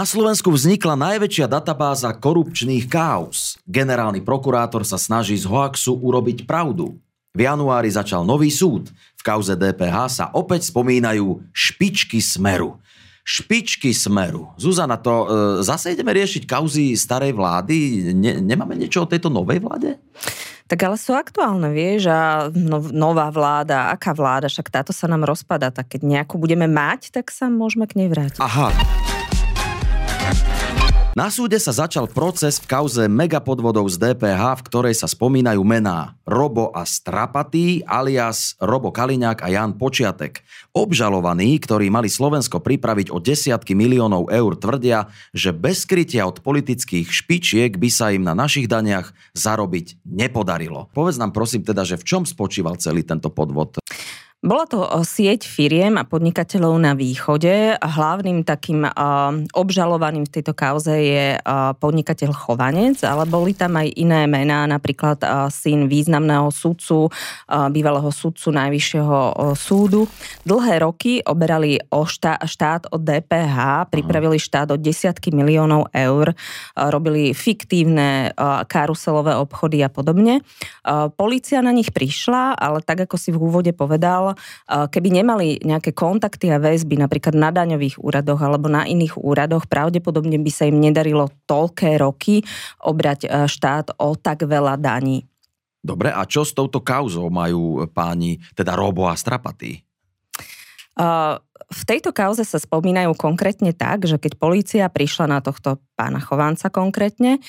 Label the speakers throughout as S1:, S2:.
S1: Na Slovensku vznikla najväčšia databáza korupčných káuz. Generálny prokurátor sa snaží z hoaxu urobiť pravdu. V januári začal nový súd. V kauze DPH sa opäť spomínajú špičky smeru. Špičky smeru. Zuzana, to e, zase ideme riešiť kauzy starej vlády? Ne, nemáme niečo o tejto novej vláde?
S2: Tak ale sú aktuálne, vieš, a no, nová vláda, aká vláda, však táto sa nám rozpada, tak keď nejakú budeme mať, tak sa môžeme k nej vrátiť.
S1: Aha, na súde sa začal proces v kauze megapodvodov z DPH, v ktorej sa spomínajú mená Robo a Strapatý, alias Robo Kaliňák a Jan Počiatek. Obžalovaní, ktorí mali Slovensko pripraviť o desiatky miliónov eur, tvrdia, že bez skrytia od politických špičiek by sa im na našich daniach zarobiť nepodarilo. Povedz nám prosím teda, že v čom spočíval celý tento podvod?
S2: Bola to sieť firiem a podnikateľov na východe hlavným takým obžalovaným v tejto kauze je podnikateľ Chovanec, ale boli tam aj iné mená, napríklad syn významného sudcu, bývalého sudcu Najvyššieho súdu. Dlhé roky oberali o štát, štát od DPH, pripravili štát o desiatky miliónov eur, robili fiktívne karuselové obchody a podobne. Polícia na nich prišla, ale tak ako si v úvode povedal, keby nemali nejaké kontakty a väzby napríklad na daňových úradoch alebo na iných úradoch, pravdepodobne by sa im nedarilo toľké roky obrať e, štát o tak veľa daní.
S1: Dobre, a čo s touto kauzou majú páni, teda Robo a Strapaty?
S2: Uh, v tejto kauze sa spomínajú konkrétne tak, že keď polícia prišla na tohto pána Chovanca konkrétne,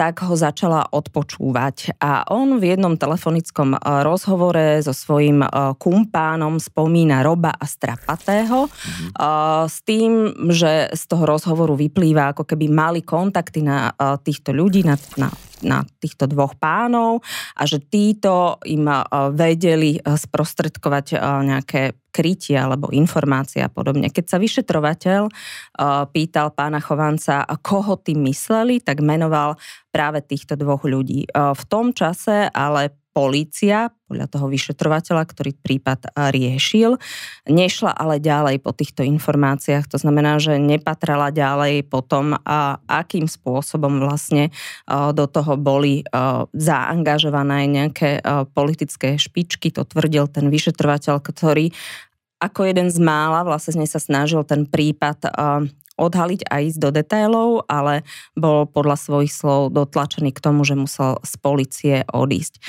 S2: tak ho začala odpočúvať. A on v jednom telefonickom rozhovore so svojím kumpánom spomína Roba a Strapatého s tým, že z toho rozhovoru vyplýva, ako keby mali kontakty na týchto ľudí, na, na na týchto dvoch pánov a že títo im vedeli sprostredkovať nejaké krytie alebo informácie a podobne. Keď sa vyšetrovateľ pýtal pána Chovanca, koho tým mysleli, tak menoval práve týchto dvoch ľudí. V tom čase ale polícia, podľa toho vyšetrovateľa, ktorý prípad riešil, nešla ale ďalej po týchto informáciách. To znamená, že nepatrala ďalej po tom, akým spôsobom vlastne do toho boli zaangažované nejaké politické špičky. To tvrdil ten vyšetrovateľ, ktorý ako jeden z mála vlastne sa snažil ten prípad odhaliť a ísť do detailov, ale bol podľa svojich slov dotlačený k tomu, že musel z policie odísť.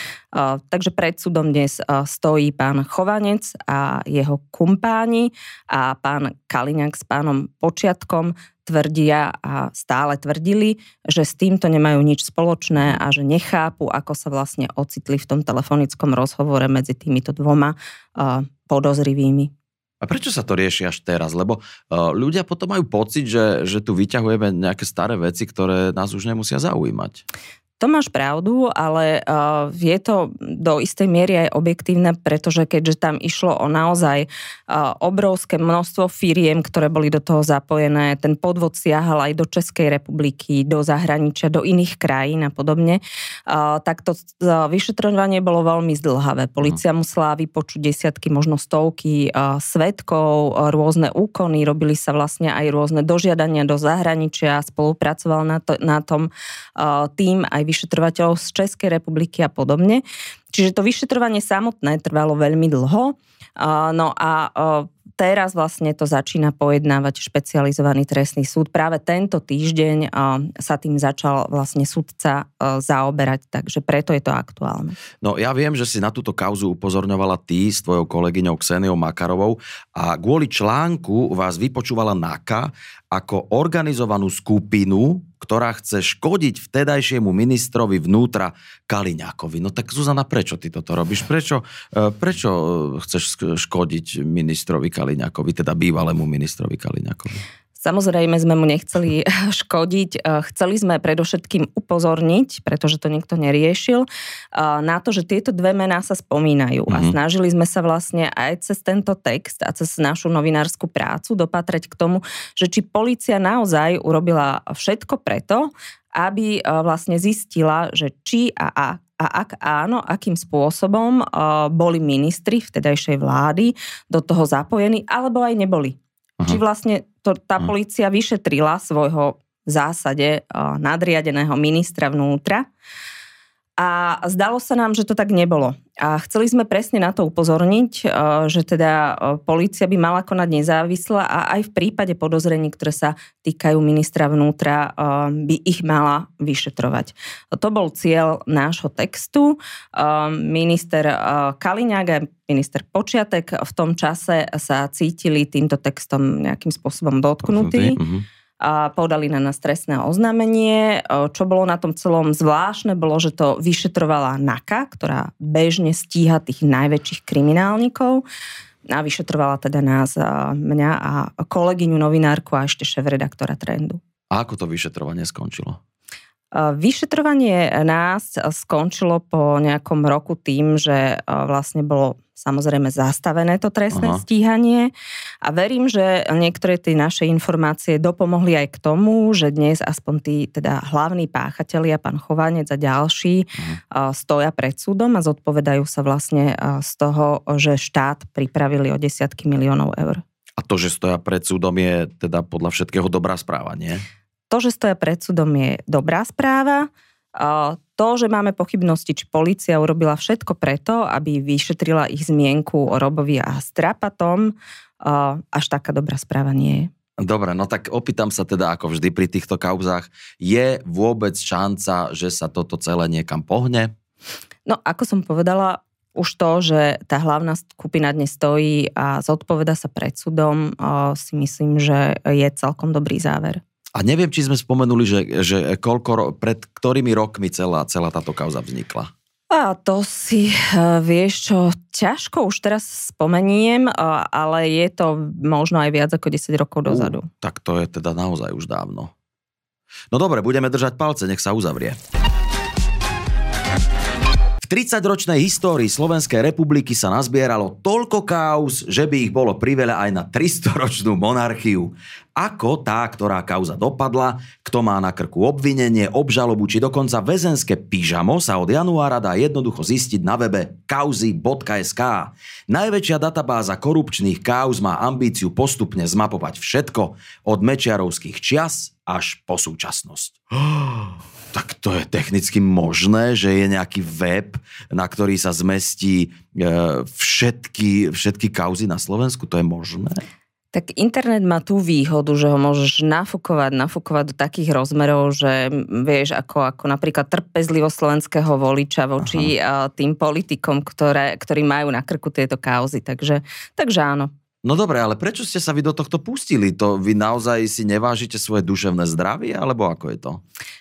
S2: Takže pred súdom dnes stojí pán Chovanec a jeho kumpáni a pán Kaliňák s pánom Počiatkom tvrdia a stále tvrdili, že s týmto nemajú nič spoločné a že nechápu, ako sa vlastne ocitli v tom telefonickom rozhovore medzi týmito dvoma podozrivými.
S1: A prečo sa to rieši až teraz? Lebo uh, ľudia potom majú pocit, že, že tu vyťahujeme nejaké staré veci, ktoré nás už nemusia zaujímať.
S2: To máš pravdu, ale uh, je to do istej miery aj objektívne, pretože keďže tam išlo o naozaj uh, obrovské množstvo firiem, ktoré boli do toho zapojené, ten podvod siahal aj do Českej republiky, do zahraničia, do iných krajín a podobne, uh, tak to uh, vyšetrovanie bolo veľmi zdlhavé. Polícia musela vypočuť desiatky, možno stovky uh, svetkov, uh, rôzne úkony, robili sa vlastne aj rôzne dožiadania do zahraničia, spolupracoval na, to, na tom uh, tým aj vyšetrovateľov z Českej republiky a podobne. Čiže to vyšetrovanie samotné trvalo veľmi dlho. No a teraz vlastne to začína pojednávať špecializovaný trestný súd. Práve tento týždeň sa tým začal vlastne súdca zaoberať, takže preto je to aktuálne.
S1: No ja viem, že si na túto kauzu upozorňovala ty s tvojou kolegyňou Kseniou Makarovou a kvôli článku vás vypočúvala NAKA ako organizovanú skupinu, ktorá chce škodiť vtedajšiemu ministrovi vnútra Kaliňákovi. No tak Zuzana, prečo ty toto robíš? Prečo, e, prečo chceš škodiť ministrovi Kaliňákovi, teda bývalému ministrovi Kaliňákovi?
S2: Samozrejme sme mu nechceli škodiť. Eh, chceli sme predovšetkým upozorniť, pretože to nikto neriešil, eh, na to, že tieto dve mená sa spomínajú. Mm-hmm. A mhm. snažili sme sa vlastne aj cez tento text a cez našu novinárskú prácu dopatrať k tomu, že či policia naozaj urobila všetko preto, aby eh, vlastne zistila, že či a, a a ak áno, akým spôsobom boli ministri vtedajšej vlády do toho zapojení, alebo aj neboli. Aha. Či vlastne To, tá hm. policia vyšetrila svojho v zásade nadriadeného ministra vnútra a zdalo sa nám, že to tak nebolo. A chceli sme presne na to upozorniť, e, že teda e, policia by mala konať nezávisle a aj v prípade podozrení, ktoré sa týkajú ministra vnútra, e, by ich mala vyšetrovať. To bol cieľ nášho textu. Minister Kaliňák a minister Počiatek v tom čase sa cítili týmto textom nejakým spôsobom dotknutí. Mm-hmm a podali na nás trestné oznámenie. Čo bolo na tom celom zvláštne, bolo, že to vyšetrovala NAKA, ktorá bežne stíha tých najväčších kriminálnikov a vyšetrovala teda nás, mňa a kolegyňu novinárku a ešte šéf-redaktora Trendu.
S1: A ako to vyšetrovanie skončilo?
S2: Vyšetrovanie nás skončilo po nejakom roku tým, že vlastne bolo samozrejme zastavené to trestné Aha. stíhanie a verím, že niektoré tie naše informácie dopomohli aj k tomu, že dnes aspoň tí teda hlavní páchatelia, pán Chovanec a ďalší Aha. stoja pred súdom a zodpovedajú sa vlastne z toho, že štát pripravili o desiatky miliónov eur.
S1: A to, že stoja pred súdom je teda podľa všetkého dobrá správa, nie?
S2: To, že stoja pred súdom je dobrá správa. To, že máme pochybnosti, či policia urobila všetko preto, aby vyšetrila ich zmienku o Robovi a Strapatom, až taká dobrá správa nie je.
S1: Dobre, no tak opýtam sa teda, ako vždy pri týchto kauzách, je vôbec šanca, že sa toto celé niekam pohne?
S2: No, ako som povedala, už to, že tá hlavná skupina dnes stojí a zodpoveda sa pred súdom, si myslím, že je celkom dobrý záver.
S1: A neviem, či sme spomenuli, že, že koľko, pred ktorými rokmi celá, celá táto kauza vznikla.
S2: A to si uh, vieš čo, ťažko už teraz spomeniem, uh, ale je to možno aj viac ako 10 rokov dozadu. Uh,
S1: tak to je teda naozaj už dávno. No dobre, budeme držať palce, nech sa uzavrie. 30-ročnej histórii Slovenskej republiky sa nazbieralo toľko kauz, že by ich bolo priveľa aj na 300-ročnú monarchiu. Ako tá, ktorá kauza dopadla, kto má na krku obvinenie, obžalobu či dokonca väzenské pyžamo sa od januára dá jednoducho zistiť na webe kauzy.sk. Najväčšia databáza korupčných kauz má ambíciu postupne zmapovať všetko, od mečiarovských čias až po súčasnosť. Tak to je technicky možné, že je nejaký web, na ktorý sa zmestí e, všetky, všetky kauzy na Slovensku? To je možné?
S2: Tak internet má tú výhodu, že ho môžeš nafúkovať, nafúkovať do takých rozmerov, že vieš, ako, ako napríklad trpezlivo slovenského voliča voči Aha. tým politikom, ktoré, ktorí majú na krku tieto kauzy. Takže, takže áno.
S1: No dobre, ale prečo ste sa vy do tohto pustili? To vy naozaj si nevážite svoje duševné zdravie, alebo ako je to?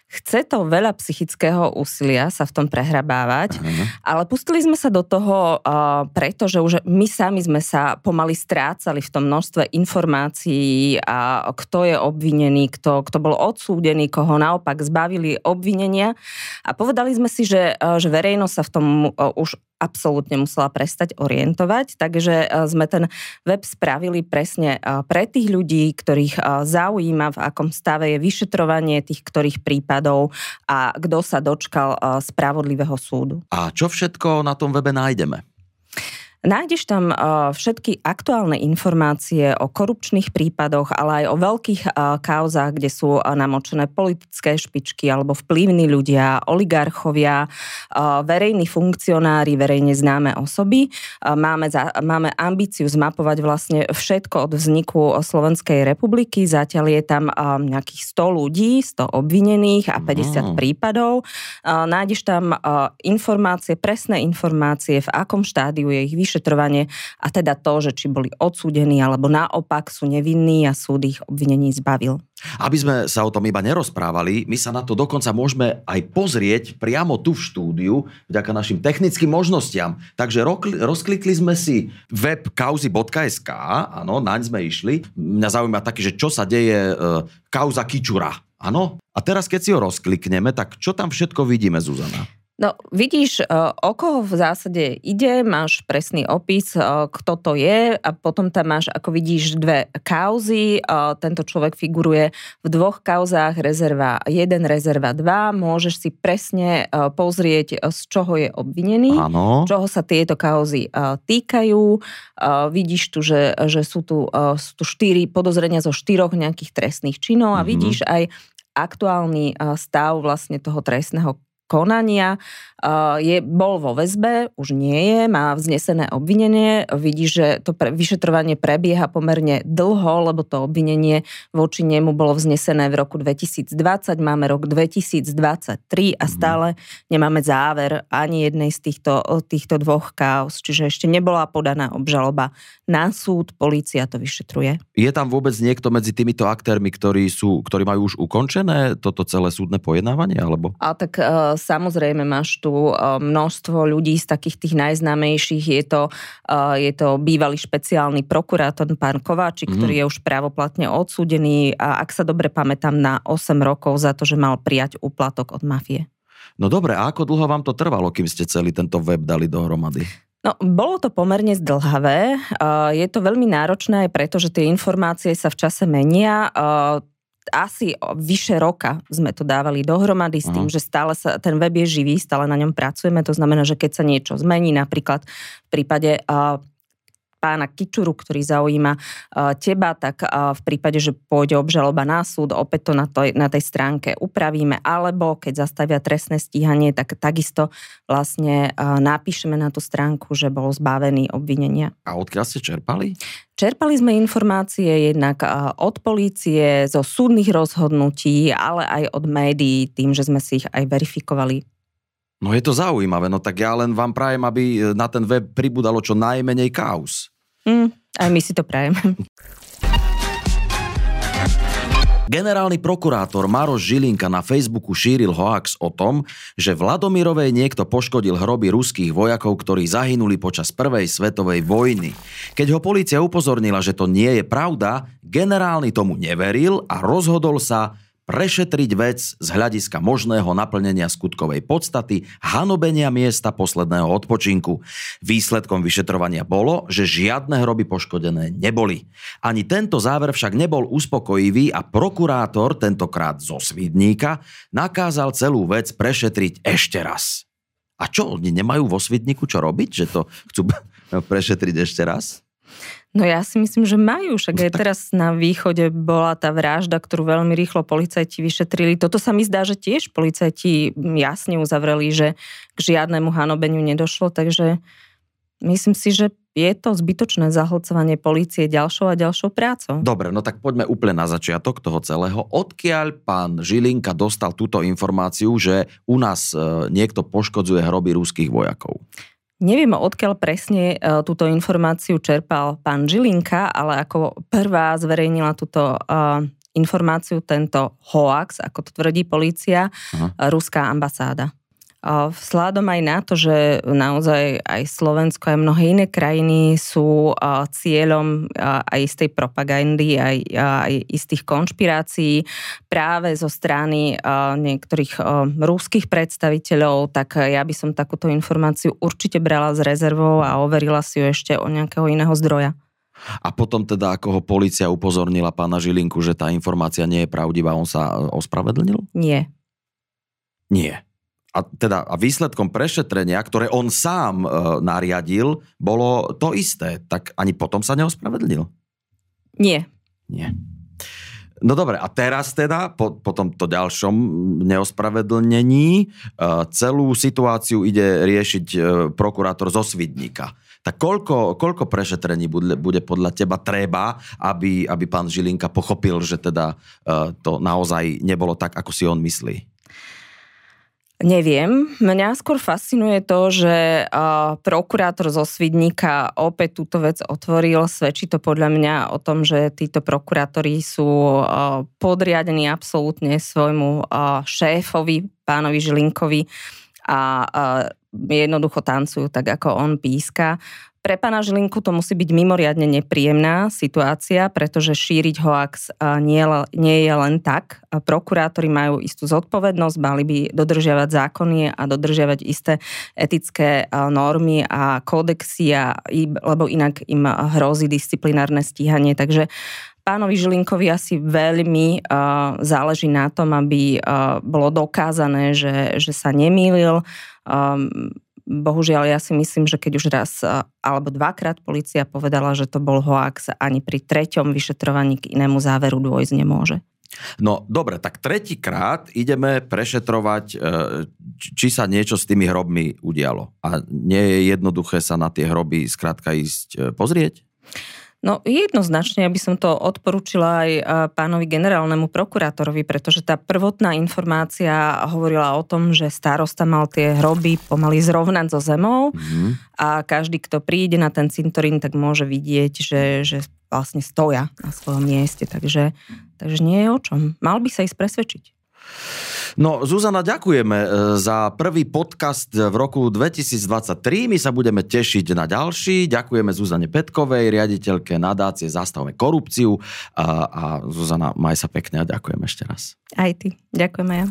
S2: Chce to veľa psychického úsilia sa v tom prehrabávať, uh-huh. ale pustili sme sa do toho, uh, pretože už my sami sme sa pomaly strácali v tom množstve informácií a kto je obvinený, kto, kto bol odsúdený, koho naopak zbavili obvinenia a povedali sme si, že, uh, že verejnosť sa v tom uh, už absolútne musela prestať orientovať, takže sme ten web spravili presne pre tých ľudí, ktorých zaujíma, v akom stave je vyšetrovanie tých ktorých prípadov a kto sa dočkal spravodlivého súdu.
S1: A čo všetko na tom webe nájdeme?
S2: Nájdeš tam uh, všetky aktuálne informácie o korupčných prípadoch, ale aj o veľkých uh, kauzách, kde sú uh, namočené politické špičky alebo vplyvní ľudia, oligarchovia, verejní funkcionári, verejne známe osoby. Máme, za, máme ambíciu zmapovať vlastne všetko od vzniku Slovenskej republiky. Zatiaľ je tam nejakých 100 ľudí, 100 obvinených a 50 no. prípadov. Nájdeš tam informácie, presné informácie, v akom štádiu je ich vyšetrovanie a teda to, že či boli odsúdení alebo naopak sú nevinní a súd ich obvinení zbavil.
S1: Aby sme sa o tom iba nerozprávali, my sa na to dokonca môžeme aj pozrieť priamo tu v štúdiu, vďaka našim technickým možnostiam. Takže rozklikli sme si web kauzy.sk, áno, naň sme išli. Mňa zaujíma taký, že čo sa deje e, kauza Kičura, áno? A teraz, keď si ho rozklikneme, tak čo tam všetko vidíme, Zuzana?
S2: No vidíš, e, o koho v zásade ide, máš presný opis, e, kto to je a potom tam máš, ako vidíš, dve kauzy. E, tento človek figuruje v dvoch kauzách, rezerva 1, rezerva 2. Môžeš si presne pozrieť, z čoho je obvinený,
S1: Áno.
S2: čoho sa tieto kauzy týkajú. Vidíš tu, že, že sú, tu, sú tu štyri podozrenia zo štyroch nejakých trestných činov a mm-hmm. vidíš aj aktuálny stav vlastne toho trestného konania. Je, bol vo väzbe, už nie je, má vznesené obvinenie. Vidí, že to pre, vyšetrovanie prebieha pomerne dlho, lebo to obvinenie voči nemu bolo vznesené v roku 2020, máme rok 2023 a mhm. stále nemáme záver ani jednej z týchto, týchto dvoch kaos, čiže ešte nebola podaná obžaloba na súd, polícia to vyšetruje.
S1: Je tam vôbec niekto medzi týmito aktérmi, ktorí, sú, ktorí majú už ukončené toto celé súdne pojednávanie? Alebo?
S2: A tak samozrejme máš tu eh, množstvo ľudí z takých tých najznámejších. Je to, eh, je to bývalý špeciálny prokurátor pán Kováčik, mm. ktorý je už právoplatne odsúdený a ak sa dobre pamätám na 8 rokov za to, že mal prijať úplatok od mafie.
S1: No dobre, a ako dlho vám to trvalo, kým ste celý tento web dali dohromady?
S2: No, bolo to pomerne zdlhavé. Eh, je to veľmi náročné aj preto, že tie informácie sa v čase menia asi vyše roka sme to dávali dohromady s tým, uh-huh. že stále sa, ten web je živý, stále na ňom pracujeme, to znamená, že keď sa niečo zmení, napríklad v prípade uh, pána Kičuru, ktorý zaujíma uh, teba, tak uh, v prípade, že pôjde obžaloba na súd, opäť to na, to na tej stránke upravíme, alebo keď zastavia trestné stíhanie, tak takisto vlastne uh, napíšeme na tú stránku, že bol zbavený obvinenia.
S1: A odkiaľ ste čerpali?
S2: Čerpali sme informácie jednak od polície, zo súdnych rozhodnutí, ale aj od médií, tým, že sme si ich aj verifikovali
S1: No je to zaujímavé, no tak ja len vám prajem, aby e, na ten web pribudalo čo najmenej kaos.
S2: Mm, aj my si to prajeme.
S1: Generálny prokurátor Maroš Žilinka na Facebooku šíril hoax o tom, že v Ladomirovej niekto poškodil hroby ruských vojakov, ktorí zahynuli počas prvej svetovej vojny. Keď ho policia upozornila, že to nie je pravda, generálny tomu neveril a rozhodol sa prešetriť vec z hľadiska možného naplnenia skutkovej podstaty, hanobenia miesta posledného odpočinku. Výsledkom vyšetrovania bolo, že žiadne hroby poškodené neboli. Ani tento záver však nebol uspokojivý a prokurátor, tentokrát zo Svidníka, nakázal celú vec prešetriť ešte raz. A čo, oni nemajú vo Svidníku čo robiť, že to chcú prešetriť ešte raz?
S2: No ja si myslím, že majú, však aj teraz na východe bola tá vražda, ktorú veľmi rýchlo policajti vyšetrili. Toto sa mi zdá, že tiež policajti jasne uzavreli, že k žiadnemu hanobeniu nedošlo, takže myslím si, že je to zbytočné zahlcovanie policie ďalšou a ďalšou prácou.
S1: Dobre, no tak poďme úplne na začiatok toho celého. Odkiaľ pán Žilinka dostal túto informáciu, že u nás e, niekto poškodzuje hroby ruských vojakov?
S2: Neviem, odkiaľ presne e, túto informáciu čerpal pán Žilinka, ale ako prvá zverejnila túto e, informáciu tento hoax, ako to tvrdí policia, Aha. ruská ambasáda. Vzhľadom aj na to, že naozaj aj Slovensko aj mnohé iné krajiny sú cieľom aj istej propagandy, aj, aj istých konšpirácií práve zo strany niektorých rúských predstaviteľov, tak ja by som takúto informáciu určite brala s rezervou a overila si ju ešte o nejakého iného zdroja.
S1: A potom teda, ako ho policia upozornila pána Žilinku, že tá informácia nie je pravdivá, on sa ospravedlnil?
S2: Nie.
S1: Nie a, teda, a výsledkom prešetrenia, ktoré on sám e, nariadil, bolo to isté. Tak ani potom sa neospravedlnil?
S2: Nie.
S1: Nie. No dobre, a teraz teda, po, po tomto ďalšom neospravedlnení, e, celú situáciu ide riešiť e, prokurátor zo Svidníka. Tak koľko, koľko prešetrení bude, bude podľa teba treba, aby, aby pán Žilinka pochopil, že teda e, to naozaj nebolo tak, ako si on myslí?
S2: Neviem. Mňa skôr fascinuje to, že prokurátor zo Svidníka opäť túto vec otvoril. Svedčí to podľa mňa o tom, že títo prokurátori sú podriadení absolútne svojmu šéfovi, pánovi Žilinkovi a jednoducho tancujú tak, ako on píska. Pre pána Žilinku to musí byť mimoriadne nepríjemná situácia, pretože šíriť hoax nie, nie je len tak. Prokurátori majú istú zodpovednosť, mali by dodržiavať zákony a dodržiavať isté etické normy a kódexy, a, lebo inak im hrozí disciplinárne stíhanie. Takže pánovi Žilinkovi asi veľmi uh, záleží na tom, aby uh, bolo dokázané, že, že sa nemýlil. Um, Bohužiaľ, ja si myslím, že keď už raz alebo dvakrát policia povedala, že to bol hoax, ani pri treťom vyšetrovaní k inému záveru dôjsť nemôže.
S1: No dobre, tak tretíkrát ideme prešetrovať, e, či sa niečo s tými hrobmi udialo. A nie je jednoduché sa na tie hroby skrátka ísť e, pozrieť?
S2: No jednoznačne, aby som to odporúčila aj pánovi generálnemu prokurátorovi, pretože tá prvotná informácia hovorila o tom, že starosta mal tie hroby pomaly zrovnať so zemou mm-hmm. a každý, kto príde na ten cintorín, tak môže vidieť, že, že vlastne stoja na svojom mieste. Takže, takže nie je o čom. Mal by sa ísť presvedčiť.
S1: No, Zuzana, ďakujeme e, za prvý podcast v roku 2023. My sa budeme tešiť na ďalší. Ďakujeme Zuzane Petkovej, riaditeľke nadácie Zastavme korupciu. A, a Zuzana, maj sa pekne a ďakujem ešte raz.
S2: Aj ty. Ďakujeme ja.